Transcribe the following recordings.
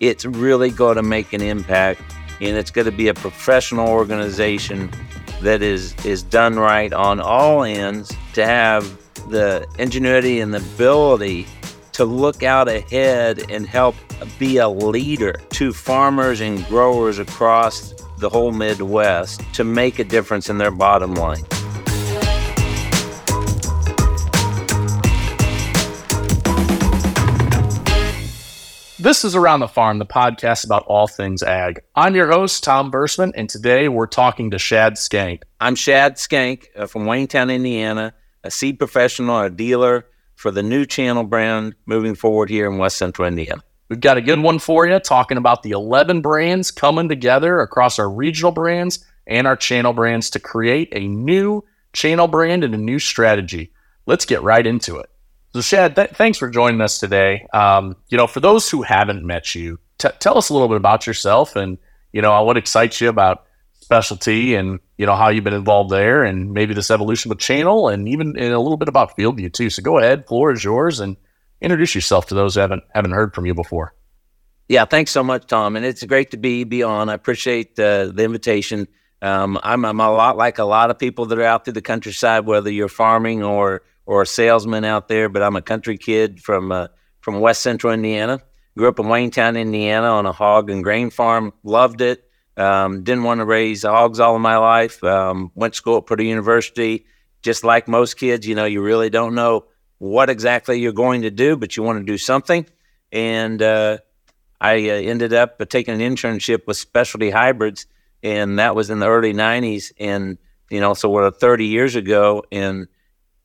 it's really going to make an impact and it's going to be a professional organization that is is done right on all ends to have the ingenuity and the ability to look out ahead and help be a leader to farmers and growers across the whole Midwest to make a difference in their bottom line. This is Around the Farm, the podcast about all things ag. I'm your host, Tom Verseman, and today we're talking to Shad Schenk. I'm Shad Schenk uh, from Waynetown, Indiana, a seed professional, a dealer for the new channel brand moving forward here in West Central Indiana. We've got a good one for you, talking about the 11 brands coming together across our regional brands and our channel brands to create a new channel brand and a new strategy. Let's get right into it. So, Shad, th- thanks for joining us today. Um, you know, for those who haven't met you, t- tell us a little bit about yourself and, you know, what excites you about specialty and, you know, how you've been involved there and maybe this evolution with channel and even and a little bit about FieldView too. So go ahead, floor is yours and introduce yourself to those who haven't, haven't heard from you before. Yeah, thanks so much, Tom. And it's great to be, be on. I appreciate uh, the invitation. Um, I'm, I'm a lot like a lot of people that are out through the countryside, whether you're farming or or a salesman out there, but I'm a country kid from uh, from West Central Indiana. Grew up in Waynetown, Indiana, on a hog and grain farm. Loved it. Um, didn't want to raise hogs all of my life. Um, went to school at Purdue University. Just like most kids, you know, you really don't know what exactly you're going to do, but you want to do something. And uh, I uh, ended up taking an internship with Specialty Hybrids, and that was in the early '90s. And you know, so we're 30 years ago, and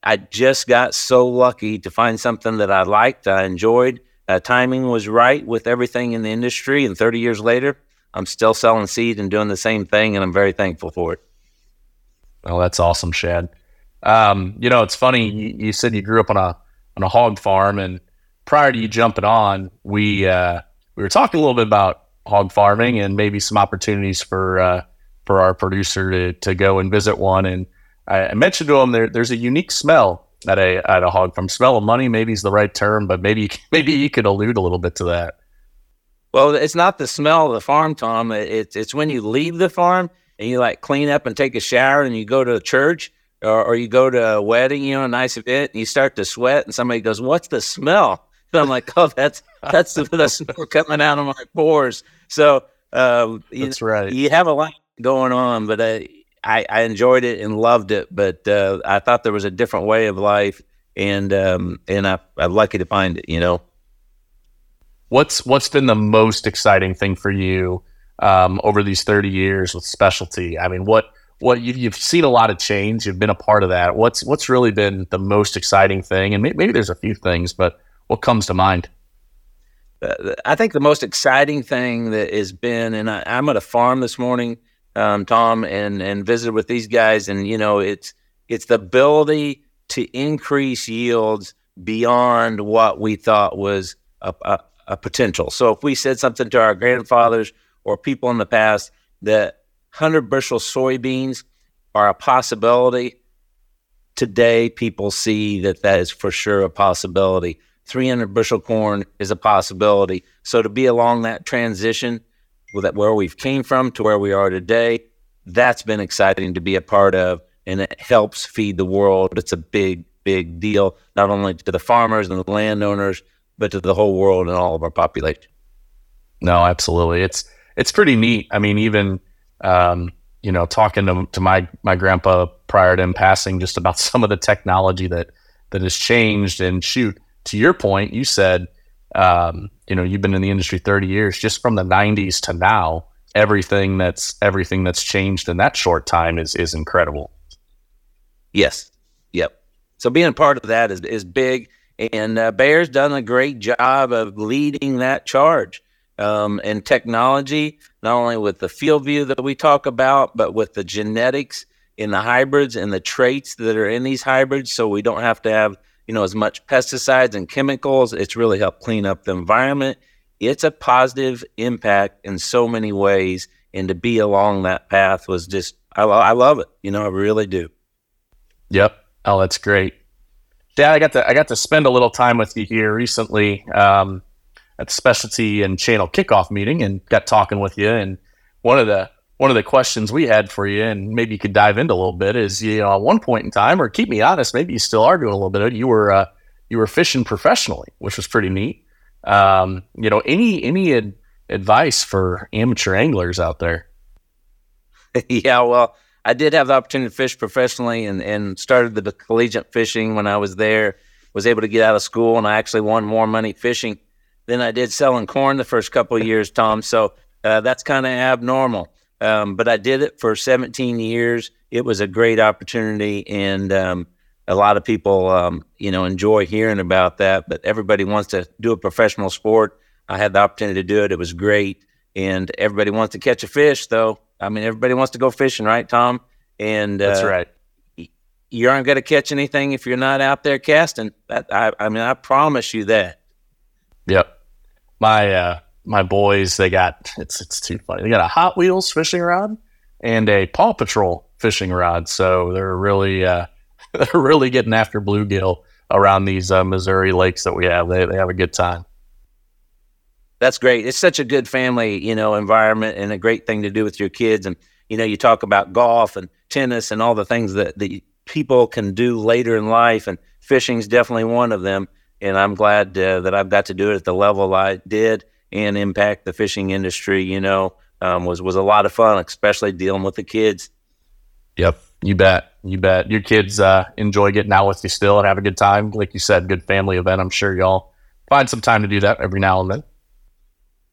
I just got so lucky to find something that I liked, I enjoyed. Uh, timing was right with everything in the industry, and 30 years later, I'm still selling seed and doing the same thing, and I'm very thankful for it. Oh, that's awesome, Shad. Um, you know, it's funny. You, you, said you grew up on a on a hog farm, and prior to you jumping on, we uh, we were talking a little bit about hog farming and maybe some opportunities for uh, for our producer to to go and visit one. And I, I mentioned to him there, there's a unique smell at a at a hog farm. Smell of money maybe is the right term, but maybe maybe you could allude a little bit to that. Well, it's not the smell of the farm, Tom. It's it's when you leave the farm and you like clean up and take a shower and you go to church or, or you go to a wedding, you know, a nice event, and you start to sweat, and somebody goes, "What's the smell?" And I'm like, "Oh, that's that's the, the smell coming out of my pores." So um, that's you, right. You have a lot going on, but uh, I, I enjoyed it and loved it, but uh, I thought there was a different way of life, and um, and I, I'm lucky to find it. You know, what's what's been the most exciting thing for you um, over these 30 years with specialty? I mean, what what you've, you've seen a lot of change. You've been a part of that. What's what's really been the most exciting thing? And maybe, maybe there's a few things, but what comes to mind? Uh, I think the most exciting thing that has been, and I, I'm at a farm this morning um, Tom, and and visited with these guys, and you know, it's it's the ability to increase yields beyond what we thought was a, a, a potential. So if we said something to our grandfathers or people in the past that 100 bushel soybeans are a possibility, today people see that that is for sure a possibility. 300 bushel corn is a possibility. So to be along that transition that where we've came from to where we are today. That's been exciting to be a part of, and it helps feed the world. It's a big, big deal, not only to the farmers and the landowners, but to the whole world and all of our population. No, absolutely. It's it's pretty neat. I mean, even um, you know, talking to, to my my grandpa prior to him passing, just about some of the technology that that has changed. And shoot, to your point, you said um, you know, you've been in the industry 30 years, just from the 90s to now, everything that's everything that's changed in that short time is is incredible. Yes. Yep. So being part of that is is big, and uh, Bayer's done a great job of leading that charge. Um, technology, not only with the FieldView that we talk about, but with the genetics in the hybrids and the traits that are in these hybrids, so we don't have to have you know, as much pesticides and chemicals. It's really helped clean up the environment. It's a positive impact in so many ways. And to be along that path was just, I, I love it. You know, I really do. Yep. Oh, that's great. Shad, I got to I got to spend a little time with you here recently. Um, at the specialty and channel kickoff meeting and got talking with you. And one of the one of the questions we had for you, and maybe you could dive into a little bit, is you know at one point in time, or keep me honest, maybe you still are doing a little bit of. You were uh, you were fishing professionally, which was pretty neat. Um, you know, any any ad- advice for amateur anglers out there? yeah, well, I did have the opportunity to fish professionally, and and started the collegiate fishing when I was there. Was able to get out of school, and I actually won more money fishing than I did selling corn the first couple of years, Tom. So uh, that's kind of abnormal. Um, but I did it for 17 years. It was a great opportunity, and um, a lot of people, um, you know, enjoy hearing about that. But everybody wants to do a professional sport. I had the opportunity to do it. It was great, and everybody wants to catch a fish, though. I mean, everybody wants to go fishing, right, Tom? And uh, that's right. You aren't going to catch anything if you're not out there casting. That I, I mean, I promise you that. Yep. My uh, my boys, they got it's it's too funny. They got a Hot Wheels fishing rod and a Paw Patrol fishing rod. So they're really uh, they're really getting after bluegill around these uh, Missouri lakes that we have. They they have a good time. That's great. It's such a good family, you know, environment and a great thing to do with your kids. And you know, you talk about golf and tennis and all the things that the people can do later in life, and fishing is definitely one of them. And I'm glad uh, that I've got to do it at the level I did and impact the fishing industry. You know, um, was was a lot of fun, especially dealing with the kids. Yep, you bet, you bet. Your kids uh, enjoy getting out with you still and have a good time. Like you said, good family event. I'm sure y'all find some time to do that every now and then.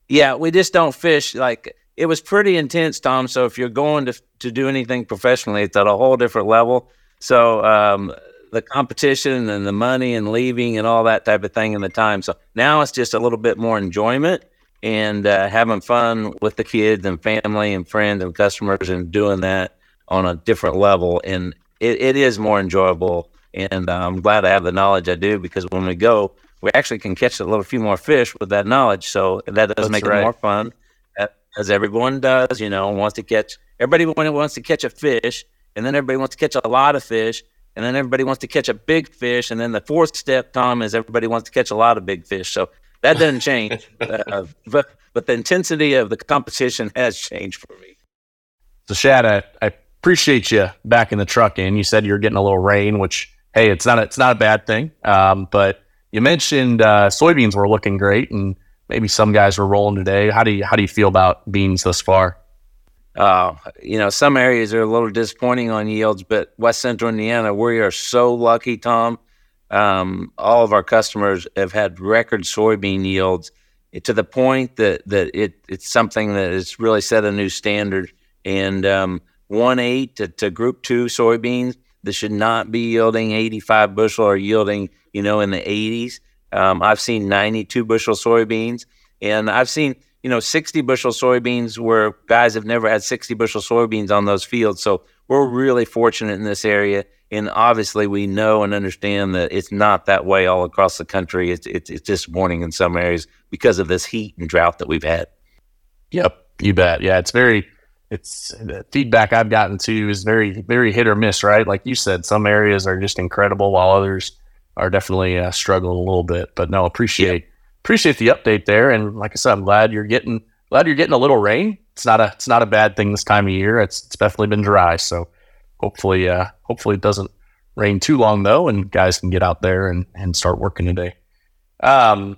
Yeah, we just don't fish like it was pretty intense, Tom. So if you're going to to do anything professionally, it's at a whole different level. So um, the competition and the money and leaving and all that type of thing and the time. So now it's just a little bit more enjoyment and uh, having fun with the kids and family and friends and customers and doing that on a different level. And it, it is more enjoyable. And uh, I'm glad I have the knowledge I do because when we go, we actually can catch a little few more fish with that knowledge. So that does That's make right. it more fun, as everyone does. You know, wants to catch. Everybody wants to catch a fish, and then everybody wants to catch a lot of fish, and then everybody wants to catch a big fish, and then the fourth step, Tom, is everybody wants to catch a lot of big fish. So that doesn't change, uh, but but the intensity of the competition has changed for me. So, Shad, I, I appreciate you back in the truck. In you said you're getting a little rain, which hey, it's not a, it's not a bad thing. Um, but you mentioned uh, soybeans were looking great, and maybe some guys were rolling today. How do you how do you feel about beans thus far? Uh, you know, some areas are a little disappointing on yields, but West Central Indiana, we are so lucky, Tom. Um, all of our customers have had record soybean yields to the point that, that it, it's something that has really set a new standard. And um, 1 8 to, to group two soybeans that should not be yielding 85 bushel or yielding, you know, in the 80s. Um, I've seen 92 bushel soybeans, and I've seen – you know, 60 bushel soybeans where guys have never had 60 bushel soybeans on those fields. So we're really fortunate in this area. And obviously, we know and understand that it's not that way all across the country. It's, it's, it's disappointing in some areas because of this heat and drought that we've had. Yep, you bet. Yeah, it's very, it's the feedback I've gotten to is very, very hit or miss, right? Like you said, some areas are just incredible while others are definitely uh, struggling a little bit. But no, appreciate appreciate the update there. And like I said, I'm glad you're getting glad you're getting a little rain. It's not a it's not a bad thing this time of year. It's it's definitely been dry. So hopefully uh hopefully it doesn't rain too long though, and guys can get out there and and start working today. Um,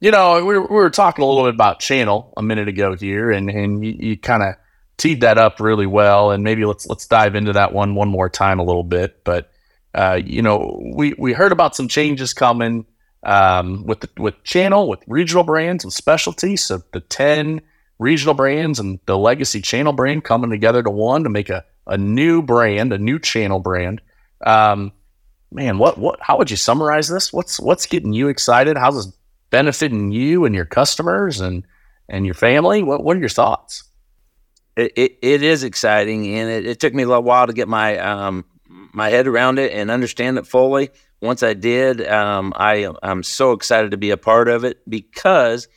you know, we were, we were talking a little bit about channel a minute ago here, and and you, you kind of teed that up really well. And maybe let's let's dive into that one one more time a little bit. But uh, you know, we we heard about some changes coming um, with the, with channel, with regional brands and specialties. So the ten regional brands and the legacy channel brand coming together to one to make a, a new brand, a new channel brand. Um, man, what what how would you summarize this? What's what's getting you excited? How's this benefiting you and your customers and and your family? What what are your thoughts? It, it, it is exciting, and it, it, took me a little while to get my um, my head around it and understand it fully once I did, um, I I'm so excited to be a part of it because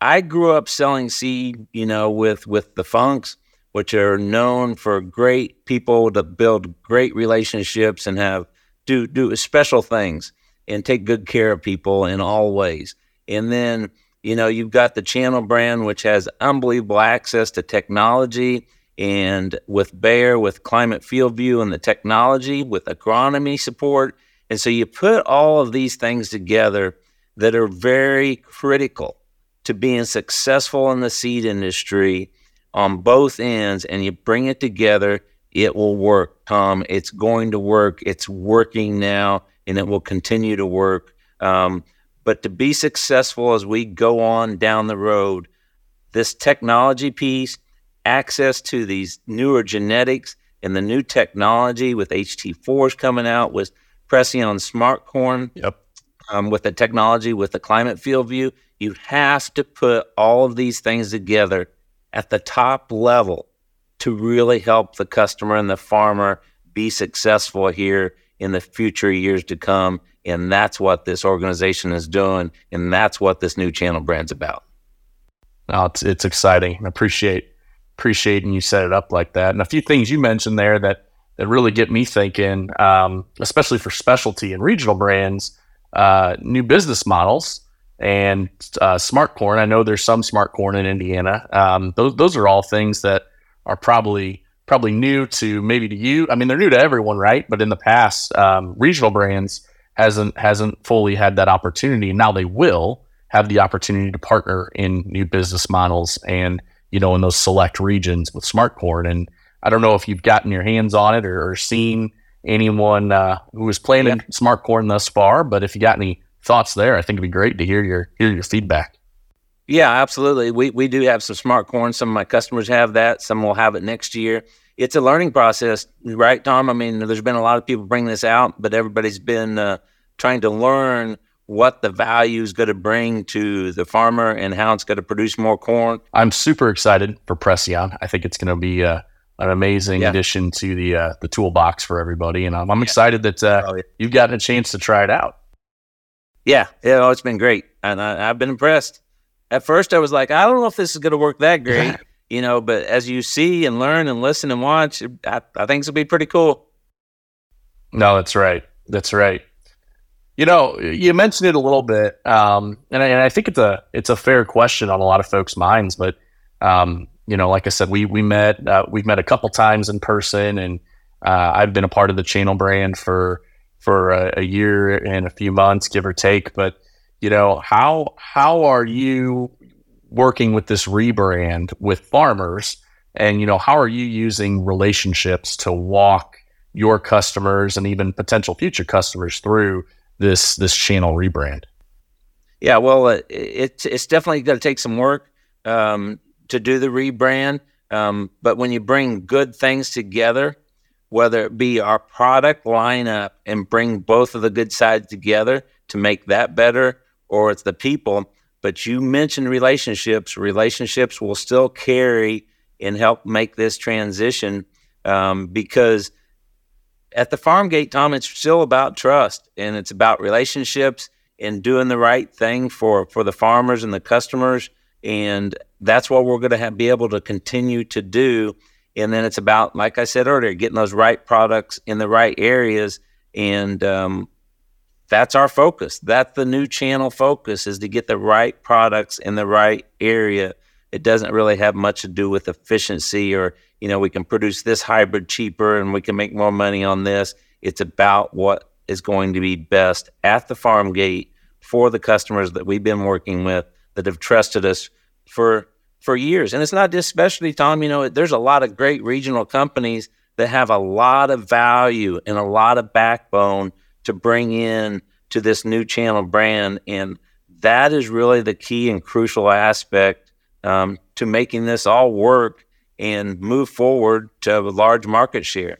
I grew up selling seed, you know, with with the Funks, which are known for great people to build great relationships and have do do special things and take good care of people in all ways. And then You know, you've got the channel brand, which has unbelievable access to technology and with Bayer, with Climate FieldView and the technology, with agronomy support. And so you put all of these things together that are very critical to being successful in the seed industry on both ends, and you bring it together, it will work, Tom. It's going to work. It's working now, and it will continue to work. Um, but to be successful as we go on down the road, this technology piece, access to these newer genetics and the new technology with HT4s coming out, with Preceon Smart Corn, yep. Um, with the technology, with the Climate FieldView, you have to put all of these things together at the top level to really help the customer and the farmer be successful here in the future years to come. And that's what this organization is doing. And that's what this new channel brand's about. No, it's, it's exciting. I appreciate appreciating you set it up like that. And a few things you mentioned there that that really get me thinking, um, especially for specialty and regional brands, uh, new business models and uh, smart corn. I know there's some smart corn in Indiana. Um, those those are all things that are probably probably new to maybe to you. I mean, they're new to everyone, right? But in the past, um, regional brands hasn't hasn't fully had that opportunity. Now they will have the opportunity to partner in new business models and you know in those select regions with smart corn. And I don't know if you've gotten your hands on it or, or seen anyone uh, who is planning yeah. smart corn thus far, but if you got any thoughts there, I think it'd be great to hear your hear your feedback. Yeah, absolutely. We we do have some smart corn. Some of my customers have that. Some will have it next year. It's a learning process, right, Tom? I mean, there's been a lot of people bring this out, but everybody's been uh, trying to learn what the value is going to bring to the farmer and how it's going to produce more corn. I'm super excited for Preceon. I think it's going to be uh, an amazing yeah. addition to the uh, the toolbox for everybody, and I'm, I'm excited that uh, oh, yeah. you've gotten a chance to try it out. Yeah, yeah, oh, it's been great, and I, I've been impressed at first I was like, I don't know if this is going to work that great, you know, but as you see and learn and listen and watch, I, I think it's going be pretty cool. No, that's right. That's right. You know, you mentioned it a little bit, um, and, I, and I think it's a it's a fair question on a lot of folks' minds. But um, you know, like I said, we we met uh, we've met a couple times in person, and uh, I've been a part of the channel brand for for a, a year and a few months, give or take. But you know how how are you working with this rebrand with farmers? And you know how are you using relationships to walk your customers and even potential future customers through this this channel rebrand? Yeah well uh, it's it's definitely going to take some work um, to do the rebrand. Um, but when you bring good things together whether it be our product lineup and bring both of the good sides together to make that better or it's the people. But you mentioned relationships. Relationships will still carry and help make this transition um, because at the farm gate, Tom, it's still about trust and it's about relationships and doing the right thing for for the farmers and the customers. And that's what we're going to be able to continue to do. And then it's about, like I said earlier, getting those right products in the right areas and um, that's our focus. That's the new channel focus is to get the right products in the right area. It doesn't really have much to do with efficiency or, you know, we can produce this hybrid cheaper and we can make more money on this. It's about what is going to be best at the farm gate for the customers that we've been working with that have trusted us for for years. And it's not just specialty, Tom. You know, there's a lot of great regional companies that have a lot of value and a lot of backbone to bring in to this new channel brand. And that is really the key and crucial aspect um, to making this all work and move forward to a large market share.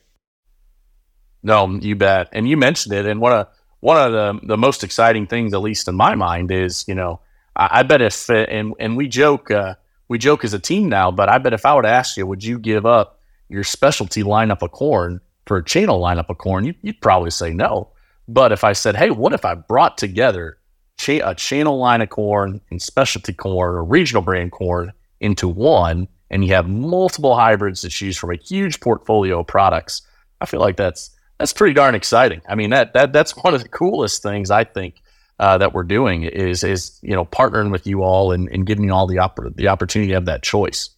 No, you bet. And you mentioned it. And one of one of the the most exciting things, at least in my mind, is you know I, I bet if and and we joke uh, we joke as a team now, but I bet if I would ask you, would you give up your specialty lineup of corn for a channel lineup of corn? You, would probably say no. But if I said, hey, what if I brought together cha- a channel line of corn and specialty corn or regional brand corn into one, and you have multiple hybrids to choose from a huge portfolio of products? I feel like that's that's pretty darn exciting. I mean, that that that's one of the coolest things I think uh, that we're doing is is you know partnering with you all and, and giving you all the oppor- the opportunity to have that choice.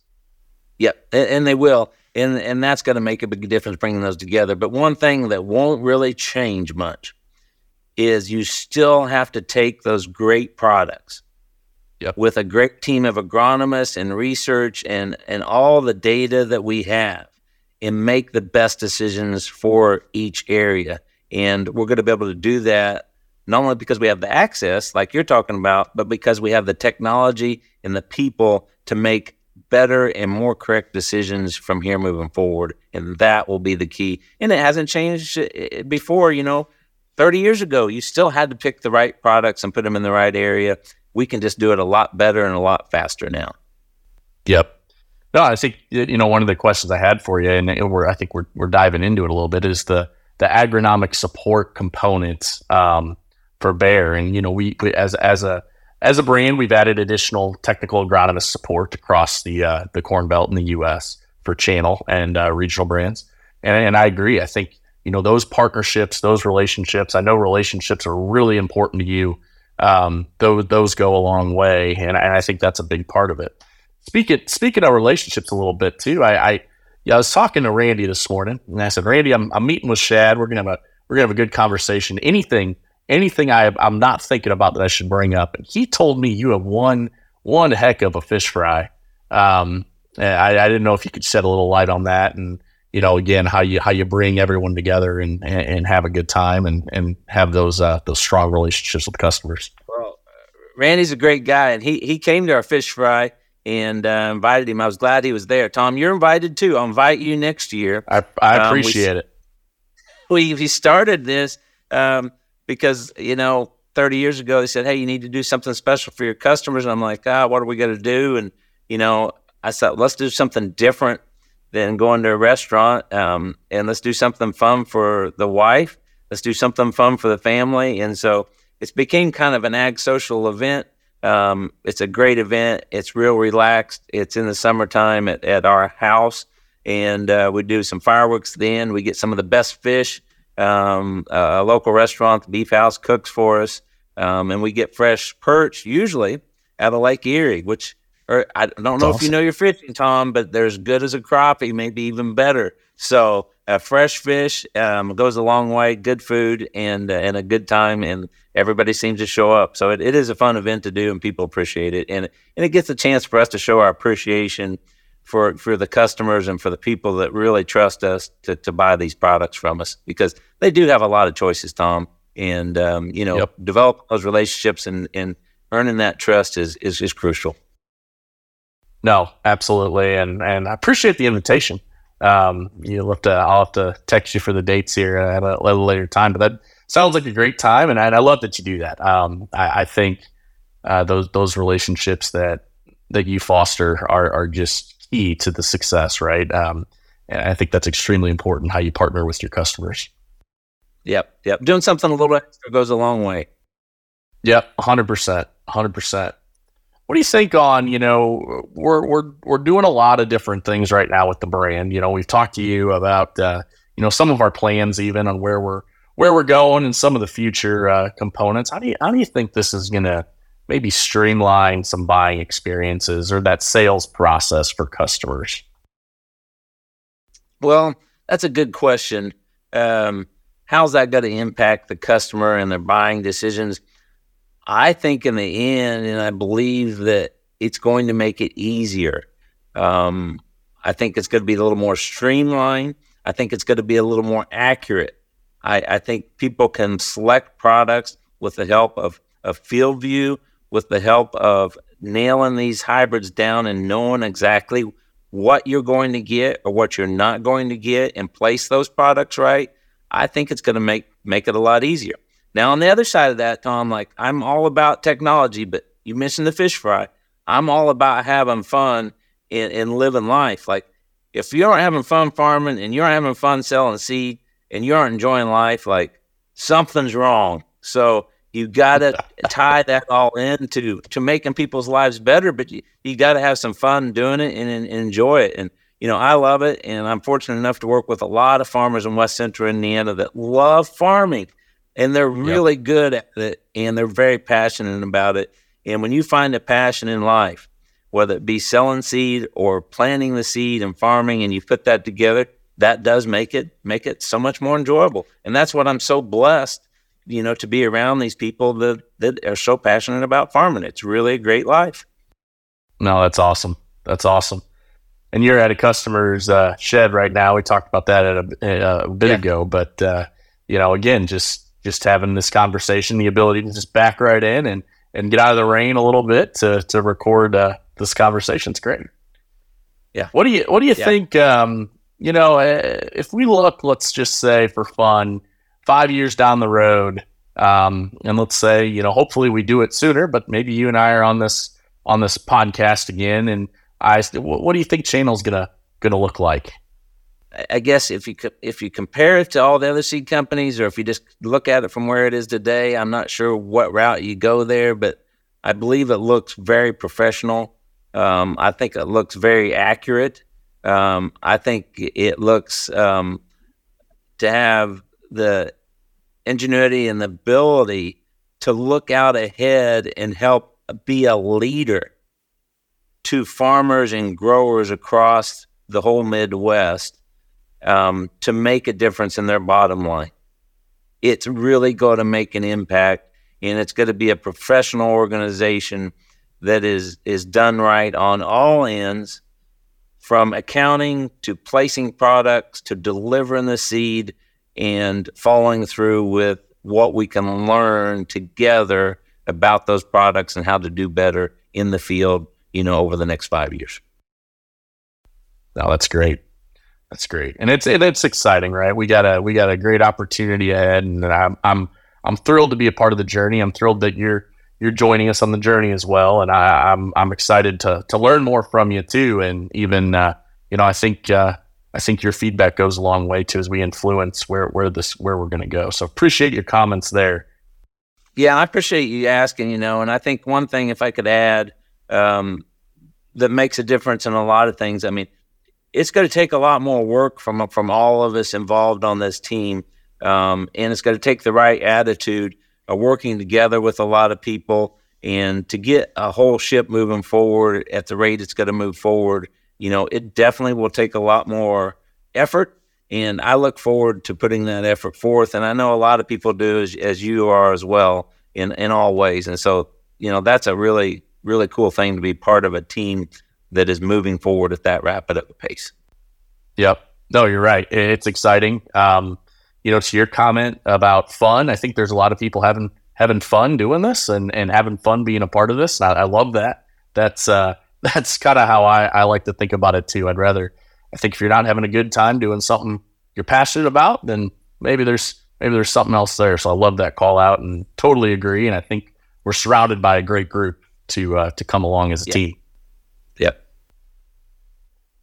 Yep, and, and they will, and and that's going to make a big difference bringing those together. But one thing that won't really change much is you still have to take those great products Yep. with a great team of agronomists and research and and all the data that we have and make the best decisions for each area. And we're going to be able to do that not only because we have the access, like you're talking about, but because we have the technology and the people to make better and more correct decisions from here moving forward. And that will be the key. And it hasn't changed uh, before, you know. 30 years ago, you still had to pick the right products and put them in the right area. We can just do it a lot better and a lot faster now. Yep. No, I think you know one of the questions I had for you, and we're I think we're we're diving into it a little bit, is the the agronomic support components um, for Bayer. and you know we, we, as as a as a brand, we've added additional technical agronomist support across the uh, the Corn Belt in the U.S. for channel and uh, regional brands, and and I agree. I think you know those partnerships, those relationships. I know relationships are really important to you. Um, those those go a long way, and, and I think that's a big part of it. Speaking speaking of relationships a little bit too, I, I yeah, I was talking to Randy this morning, and I said, Randy, I'm, I'm meeting with Shad. We're gonna have a we're gonna have a good conversation. Anything anything I I'm not thinking about that I should bring up, and he told me you have one one heck of a fish fry. Um, I, I didn't know if you could shed a little light on that, and you know, again, how you how you bring everyone together and and, and have a good time and and have those uh, those strong relationships with customers. Well, Randy's a great guy, and he he came to our fish fry and uh, invited him. I was glad he was there. Tom, you're invited too. I'll invite you next year. I, I appreciate um, we, it. We we started this um, because you know 30 years ago they said, "Hey, you need to do something special for your customers," and I'm like, "Ah, what are we going to do?" And you know, I said, "Let's do something different than going to a restaurant, um, and let's do something fun for the wife. Let's do something fun for the family." And so it's became kind of an ag social event um, it's a great event. It's real relaxed. It's in the summertime at, at our house, and uh, we do some fireworks then. We get some of the best fish. Um, a local restaurant, the Beef House, cooks for us, um, and we get fresh perch usually out of Lake Erie, which or I don't know awesome. if you know your fishing, Tom, but they're as good as a crappie, maybe even better. So uh, fresh fish um, goes a long way. Good food and uh, and a good time, and everybody seems to show up. So it, it is a fun event to do, and people appreciate it, and and it gets a chance for us to show our appreciation for for the customers and for the people that really trust us to to buy these products from us because they do have a lot of choices, Tom, and um, you know, yep. develop those relationships and and earning that trust is is, is crucial. No, absolutely, and and I appreciate the invitation. Um, you'll have to, I'll have to text you for the dates here at a, a later time, but that sounds like a great time. And I, and I love that you do that. Um, I, I think, uh, those, those relationships that, that you foster are, are just key to the success, right? Um, and I think that's extremely important how you partner with your customers. Yep. Yep. Doing something a little extra goes a long way. Yep. hundred percent. hundred percent. What do you think on, you know, we're, we're, we're doing a lot of different things right now with the brand. You know, we've talked to you about, uh, you know, some of our plans even on where we're, where we're going and some of the future uh, components. How do you, how do you think this is going to maybe streamline some buying experiences or that sales process for customers? Well, that's a good question. Um, how's that going to impact the customer and their buying decisions? I think in the end, and I believe that it's going to make it easier. Um, I think it's going to be a little more streamlined. I think it's going to be a little more accurate. I, I think people can select products with the help of, of FieldView, with the help of nailing these hybrids down and knowing exactly what you're going to get or what you're not going to get and place those products right. I think it's going to make make it a lot easier. Now, on the other side of that, Tom, like I'm all about technology, but you mentioned the fish fry. I'm all about having fun and, and living life. Like if you aren't having fun farming and you aren't having fun selling seed and you aren't enjoying life, like something's wrong. So you got to tie that all into to making people's lives better, but you, you got to have some fun doing it and, and, enjoy it. And you know, I love it, and I'm fortunate enough to work with a lot of farmers in West Central Indiana that love farming and they're really yep. good at it and they're very passionate about it. And when you find a passion in life, whether it be selling seed or planting the seed and farming, and you put that together, that does make it make it so much more enjoyable. And that's what I'm so blessed, you know, to be around these people that that are so passionate about farming. It's really a great life. No, that's awesome. That's awesome. And you're at a customer's uh, shed right now. We talked about that a, a bit yeah. ago, but uh, you know, again, just just having this conversation, the ability to just back right in and and get out of the rain a little bit to to record uh, this conversation. It's great. Yeah. What do you What do you yeah. think? Um, you know, uh, if we look, let's just say for fun, five years down the road, um, and let's say you know, hopefully we do it sooner, but maybe you and I are on this on this podcast again, and I. What do you think Channel's gonna gonna look like? I guess if you if you compare it to all the other seed companies, or if you just look at it from where it is today, I'm not sure what route you go there, but I believe it looks very professional. Um, I think it looks very accurate. Um, I think it looks um, to have the ingenuity and the ability to look out ahead and help be a leader to farmers and growers across the whole Midwest um, to make a difference in their bottom line. It's really going to make an impact, and it's going to be a professional organization that is is done right on all ends, from accounting to placing products to delivering the seed and following through with what we can learn together about those products and how to do better in the field, you know, over the next five years. Oh, that's great. That's great, and it's it's exciting, right? We got a we got a great opportunity ahead, and I'm I'm I'm thrilled to be a part of the journey. I'm thrilled that you're you're joining us on the journey as well, and I, am I'm, I'm excited to to learn more from you too, and even uh, you know I think uh, I think your feedback goes a long way too as we influence where where this where we're going to go. So appreciate your comments there. Yeah, I appreciate you asking. You know, and I think one thing if I could add um, that makes a difference in a lot of things. I mean, it's going to take a lot more work from from all of us involved on this team, um, and it's going to take the right attitude of working together with a lot of people and to get a whole ship moving forward at the rate it's going to move forward. You know, it definitely will take a lot more effort, and I look forward to putting that effort forth. And I know a lot of people do, as, as you are as well, in in all ways. And so, you know, that's a really really cool thing to be part of a team that is moving forward at that rapid of a pace. Yep. No, you're right. It's exciting. Um, you know, to your comment about fun, I think there's a lot of people having having fun doing this and, and having fun being a part of this. I, I love that. That's uh, that's kind of how I, I like to think about it too. I'd rather I think if you're not having a good time doing something you're passionate about, then maybe there's maybe there's something else there. So I love that call out and totally agree. And I think we're surrounded by a great group to uh, to come along as a team. Yep.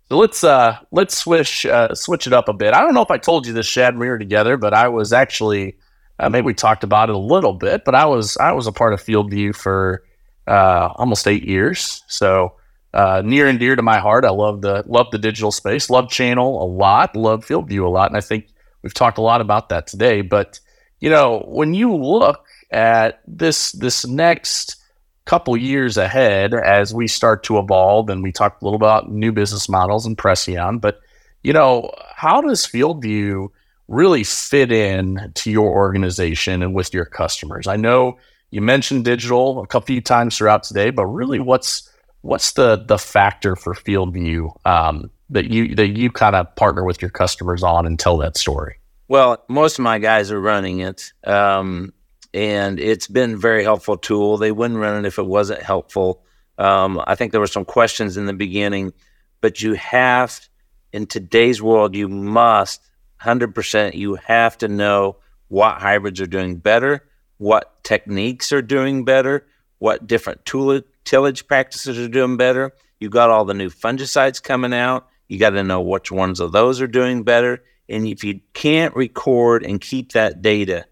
So let's uh let's switch uh, switch it up a bit. I don't know if I told you this, Shad, we were together, but I was actually uh, maybe we talked about it a little bit, but I was I was a part of FieldView for uh, almost eight years. So uh, near and dear to my heart. I love the love the digital space, love channel a lot, love FieldView a lot, and I think we've talked a lot about that today. But you know, when you look at this this next couple years ahead as we start to evolve and we talked a little about new business models and Preceon. But, you know, how does FieldView really fit in to your organization and with your customers? I know you mentioned digital a couple few times throughout today, but really what's what's the the factor for FieldView um, that you that you kind of partner with your customers on and tell that story? Well, most of my guys are running it. Um, and it's been a very helpful tool. They wouldn't run it if it wasn't helpful. Um, I think there were some questions in the beginning, but you have, in today's world, you must, 100%, you have to know what hybrids are doing better, what techniques are doing better, what different tool- tillage practices are doing better. You got all the new fungicides coming out. You got to know which ones of those are doing better. And if you can't record and keep that data,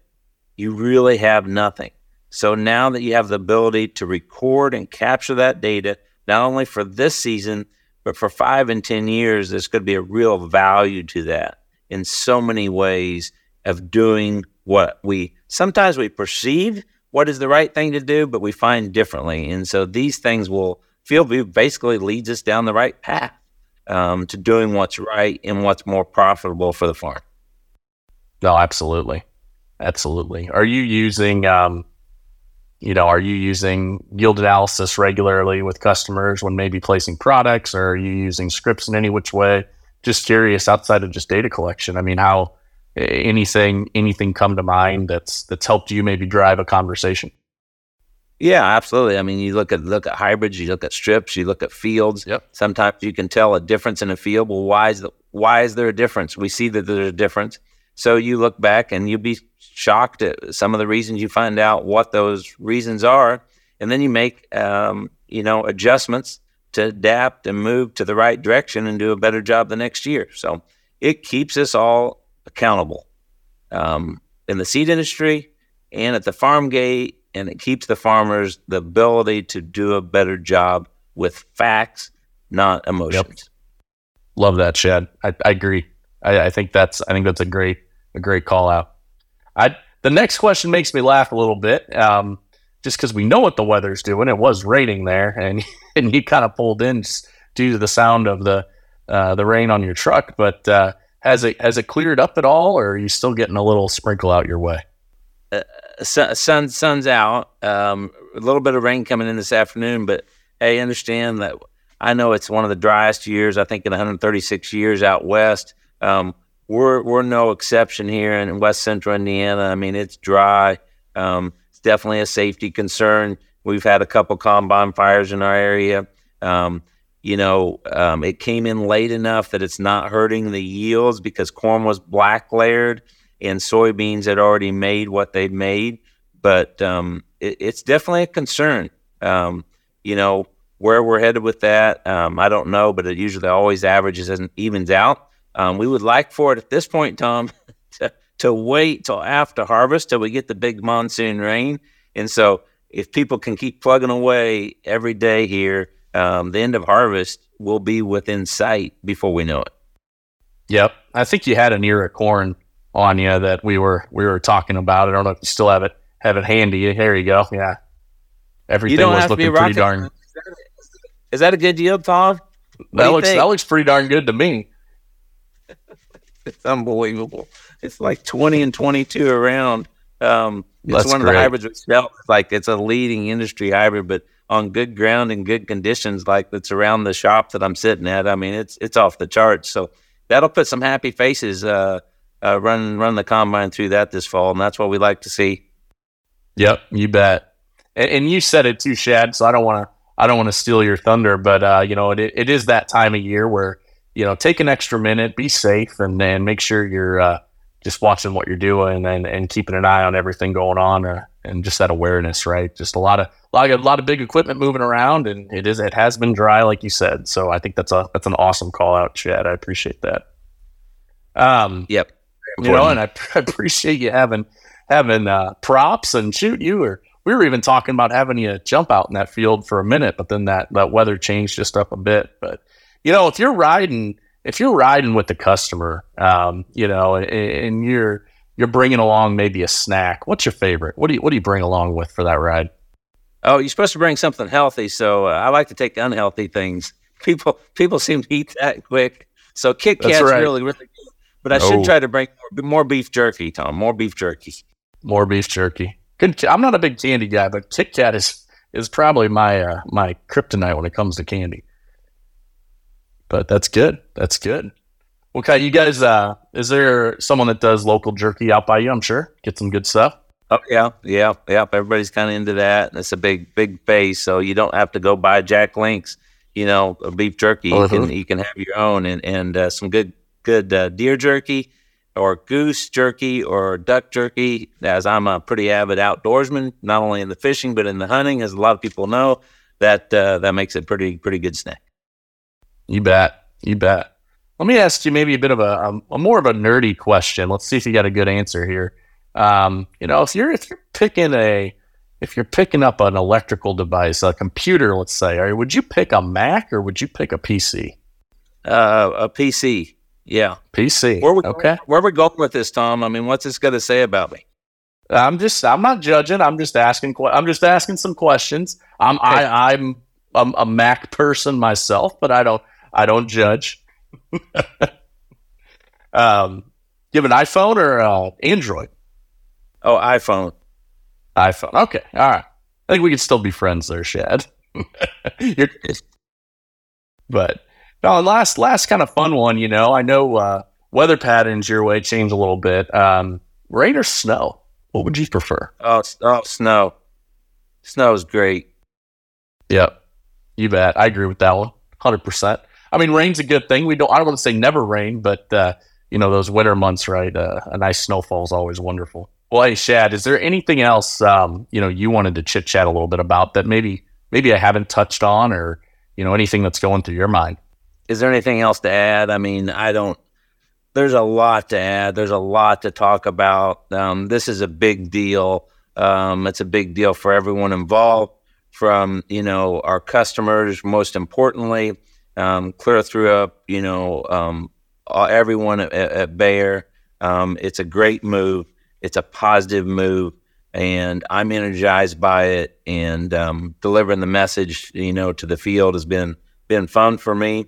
you really have nothing. So now that you have the ability to record and capture that data, not only for this season, but for five and 10 years, there's going to be a real value to that in so many ways. of doing what we sometimes we perceive what is the right thing to do, but we find differently. And so these things will feel basically leads us down the right path um, to doing what's right and what's more profitable for the farm. No, absolutely, absolutely. Are you using, um, you know, are you using yield analysis regularly with customers when maybe placing products, or are you using scripts in any which way? Just curious, outside of just data collection. I mean, how anything anything come to mind that's that's helped you maybe drive a conversation? Yeah, absolutely. I mean, you look at look at hybrids, you look at strips, you look at fields. Yep. Sometimes you can tell a difference in a field. Well, why is the, why is there a difference? We see that there's a difference. So you look back and you'll be shocked at some of the reasons. You find out what those reasons are, and then you make um, you know adjustments to adapt and move to the right direction and do a better job the next year. So it keeps us all accountable um, in the seed industry and at the farm gate and it keeps the farmers the ability to do a better job with facts, not emotions. Yep. Love that, Shad. I, I agree. I, I, think that's I think that's a great a great call out. I the next question makes me laugh a little bit, um, just because we know what the weather's doing. It was raining there, and and you kind of pulled in due to the sound of the uh, the rain on your truck. But uh, has it has it cleared up at all, or are you still getting a little sprinkle out your way? Uh, sun sun's out. Um, a little bit of rain coming in this afternoon, but hey, understand that I know it's one of the driest years. I think in 136 years out west. Um, we're we're no exception here in West Central Indiana. I mean, it's dry. Um, it's definitely a safety concern. We've had a couple combine fires in our area. Um, you know, um, it came in late enough that it's not hurting the yields because corn was black layered and soybeans had already made what they'd made. But um, it, it's definitely a concern. Um, you know, where we're headed with that, um, I don't know, but it usually always averages and evens out. Um, we would like for it at this point, Tom, to, to wait till after harvest till we get the big monsoon rain. And so if people can keep plugging away every day here, um, the end of harvest will be within sight before we know it. Yep. I think you had an ear of corn on you that we were we were talking about. I don't know if you still have it have it handy. Here you go. Yeah, everything was looking pretty darn. Is that a good yield, Tom? What that looks think? that looks pretty darn good to me. it's unbelievable. It's like twenty and twenty two around. Um, it's That's one great. of the hybrids which felt like it's a leading industry hybrid, but on good ground and good conditions, like that's around the shop that I'm sitting at. I mean, it's it's off the charts. So that'll put some happy faces uh, uh, run run the combine through that this fall, and that's what we like to see. Yep, you bet. And, and you said it too, Shad. So I don't want to I don't want to steal your thunder, but uh, you know it, it is that time of year where you know take an extra minute, be safe, and then make sure you're uh, just watching what you're doing and and keeping an eye on everything going on, uh, and just that awareness, right? Just a lot of a lot of, a lot of big equipment moving around, and it is it has been dry, like you said. So I think that's a that's an awesome call out, Shad. I appreciate that. Um, yep. You know, and I appreciate you having having uh, props and shoot. You were we were even talking about having you jump out in that field for a minute, but then that that weather changed just up a bit. But you know, if you're riding if you're riding with the customer, um, you know, and, and you're you're bringing along maybe a snack. What's your favorite? What do you what do you bring along with for that ride? Oh, you're supposed to bring something healthy, so uh, I like to take the unhealthy things. People people seem to eat that quick. So Kit Kat's right. really really Good. but I should oh. try to bring more, more, beef jerky, Tom. More beef jerky. More beef jerky. Good. I'm not a big candy guy, but Kit Kat is is probably my uh, my kryptonite when it comes to candy. But that's good. That's good. Okay, you guys. Uh, is there someone that does local jerky out by you? I'm sure. Get some good stuff. Oh yeah, yeah, yeah. Everybody's kind of into that. It's a big, big base, so you don't have to go buy Jack Link's, you know, a beef jerky. You uh-huh. can you can have your own and and uh, some good good uh, deer jerky or goose jerky or duck jerky, as I'm a pretty avid outdoorsman, not only in the fishing but in the hunting, as a lot of people know, that uh, that makes it pretty pretty good snack. You bet, you bet. Let me ask you maybe a bit of a, a, a more of a nerdy question. Let's see if you got a good answer here. Um, you know, if you're if you're picking a if you're picking up an electrical device, a computer, let's say, or would you pick a Mac or would you pick a PC? Uh, a PC Yeah. PC. Where we okay. Where we going with this, Tom? I mean, what's this going to say about me? I'm just I'm not judging. I'm just asking. I'm just asking some questions. I'm. I, I'm I'm a Mac person myself, but I don't I don't judge. um, you have an iPhone or uh, Android? Oh, iPhone. iPhone. Okay. All right. I think we could still be friends there, Shad. but no, last last kind of fun one. You know, I know uh, weather patterns your way change a little bit. Um, rain or snow? What would you prefer? Oh, oh, snow. Snow is great. Yep, you bet. I agree with that one, hundred percent. I mean, rain's a good thing. We don't. I don't want to say never rain, but uh, you know, those winter months, right? Uh, a nice snowfall is always wonderful. Well, hey, Shad, is there anything else um, you know you wanted to chit chat a little bit about that maybe maybe I haven't touched on, or you know anything that's going through your mind? Is there anything else to add? I mean, I don't there's a lot to add. There's a lot to talk about. Um, this is a big deal. Um, it's a big deal for everyone involved, from you know our customers, most importantly, um, clear through up, you know, um, everyone at, at Bayer. Um, it's a great move. It's a positive move, and I'm energized by it. And um, delivering the message, you know, to the field has been been fun for me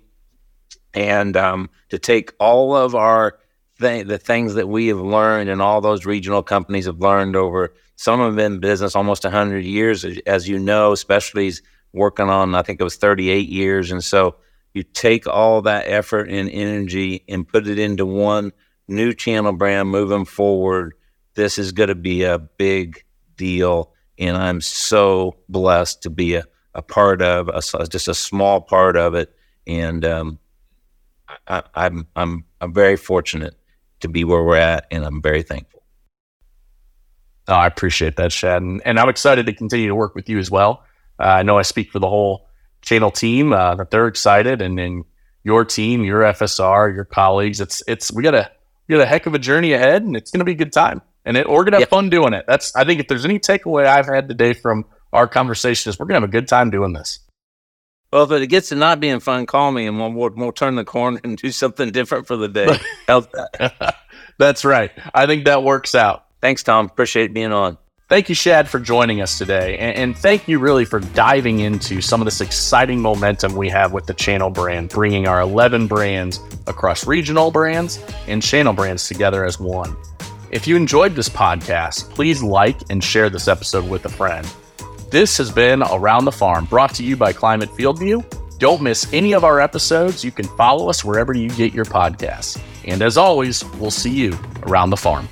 and um, to take all of our th- the things that we have learned and all those regional companies have learned over some have been in business almost 100 years as you know specialties working on i think it was 38 years and so you take all that effort and energy and put it into one new channel brand moving forward this is going to be a big deal and i'm so blessed to be a, a part of a, just a small part of it and um, I, I'm I'm I'm very fortunate to be where we're at, and I'm very thankful. Oh, I appreciate that, Shad, and, and, I'm excited to continue to work with you as well. Uh, I know I speak for the whole channel team uh, that they're excited, and then your team, your FSR, your colleagues. It's it's we got a we got a heck of a journey ahead, and it's going to be a good time, and it, we're going to have fun doing it. That's I think if there's any takeaway I've had today from our conversation is we're going to have a good time doing this. Well, if it gets to not being fun, call me and we'll, we'll, we'll turn the corner and do something different for the day. That? That's right. I think that works out. Thanks, Tom. Appreciate being on. Thank you, Shad, for joining us today. And, thank you really for diving into some of this exciting momentum we have with the channel brand, bringing our 11 brands across regional brands and channel brands together as one. If you enjoyed this podcast, please like and share this episode with a friend. This has been Around the Farm, brought to you by Climate FieldView. Don't miss any of our episodes. You can follow us wherever you get your podcasts. And as always, we'll see you around the farm.